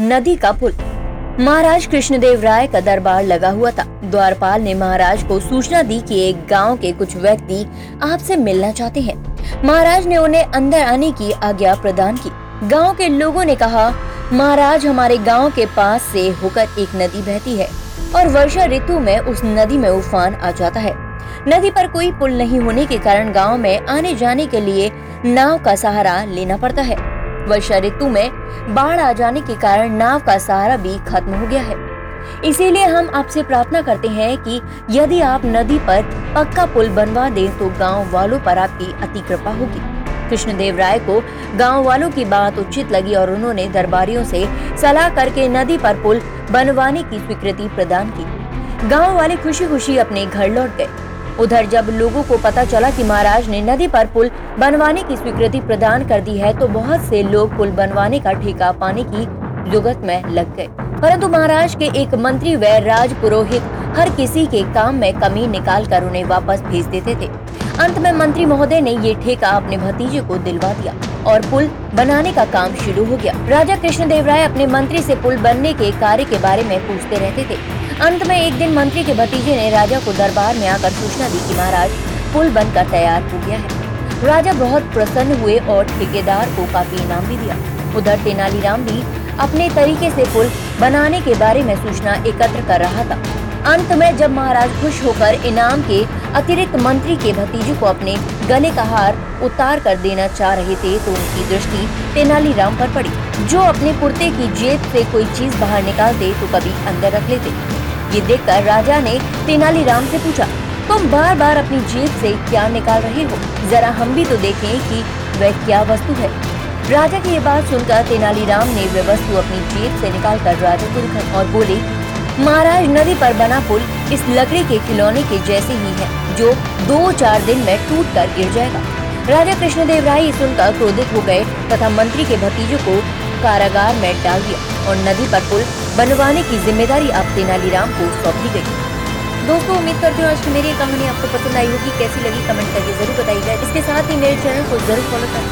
नदी का पुल। महाराज कृष्णदेव राय का दरबार लगा हुआ था। द्वारपाल ने महाराज को सूचना दी कि एक गाँव के कुछ व्यक्ति आपसे मिलना चाहते हैं। महाराज ने उन्हें अंदर आने की आज्ञा प्रदान की। गाँव के लोगों ने कहा, महाराज, हमारे गाँव के पास से होकर एक नदी बहती है और वर्षा ऋतु में उस नदी में उफान आ जाता है। नदी पर कोई पुल नहीं होने के कारण गाँव में आने जाने के लिए नाव का सहारा लेना पड़ता है। वर्षा ऋतु में बाढ़ आ जाने के कारण नाव का सहारा भी खत्म हो गया है। इसीलिए हम आपसे प्रार्थना करते हैं कि यदि आप नदी पर पक्का पुल बनवा दें तो गाँव वालों पर आपकी अति कृपा होगी। कृष्णदेव राय को गाँव वालों की बात उचित लगी और उन्होंने दरबारियों से सलाह करके नदी पर पुल बनवाने की स्वीकृति प्रदान की। गाँव वाले खुशी खुशी अपने घर लौट गए। उधर जब लोगों को पता चला कि महाराज ने नदी पर पुल बनवाने की स्वीकृति प्रदान कर दी है तो बहुत से लोग पुल बनवाने का ठेका पाने की जुगत में लग गए। परंतु महाराज के एक मंत्री व राज पुरोहित हर किसी के काम में कमी निकाल कर उन्हें वापस भेज देते थे। अंत में मंत्री महोदय ने ये ठेका अपने भतीजे को दिलवा दिया और पुल बनाने का काम शुरू हो गया। राजा कृष्णदेव राय अपने मंत्री से पुल बनने के कार्य के बारे में पूछते रहते थे। अंत में एक दिन मंत्री के भतीजे ने राजा को दरबार में आकर सूचना दी कि महाराज, पुल बनकर तैयार हो गया है। राजा बहुत प्रसन्न हुए और ठेकेदार को काफ़ी इनाम भी दिया। उधर तेनालीराम भी अपने तरीके से पुल बनाने के बारे में सूचना एकत्र कर रहा था। अंत में जब महाराज खुश होकर इनाम के अतिरिक्त मंत्री के भतीजे को अपने गले का हार उतार कर देना चाह रहे थे तो उनकी दृष्टि तेनालीराम पर पड़ी। जो अपने कुर्ते की जेब से कोई चीज़ बाहर निकालते तो कभी अंदर रख लेते। ये देखकर राजा ने तेनालीराम से पूछा, तुम बार बार अपनी जेब से क्या निकाल रहे हो? जरा हम भी तो देखें कि वह क्या वस्तु है। राजा की ये बात सुनकर तेनालीराम ने वह वस्तु अपनी जेब से निकाल कर राजा को दिखाई और बोले, महाराज, नदी पर बना पुल इस लकड़ी के खिलौने के जैसे ही है, जो दो चार दिन में टूट कर गिर जाएगा। राजा कृष्णदेव राय सुनकर क्रोधित हो गए तथा मंत्री के भतीजे को कारागार में डाल दिया और नदी पर पुल बनवाने की ज़िम्मेदारी अब तेनालीराम को सौंप दी गई। दोस्तों, उम्मीद करते हूँ आज की मेरी कहानी आपको पसंद आई होगी। कैसी लगी? कमेंट करके ज़रूर बताइएगा। इसके साथ ही मेरे चैनल को ज़रूर फॉलो करें।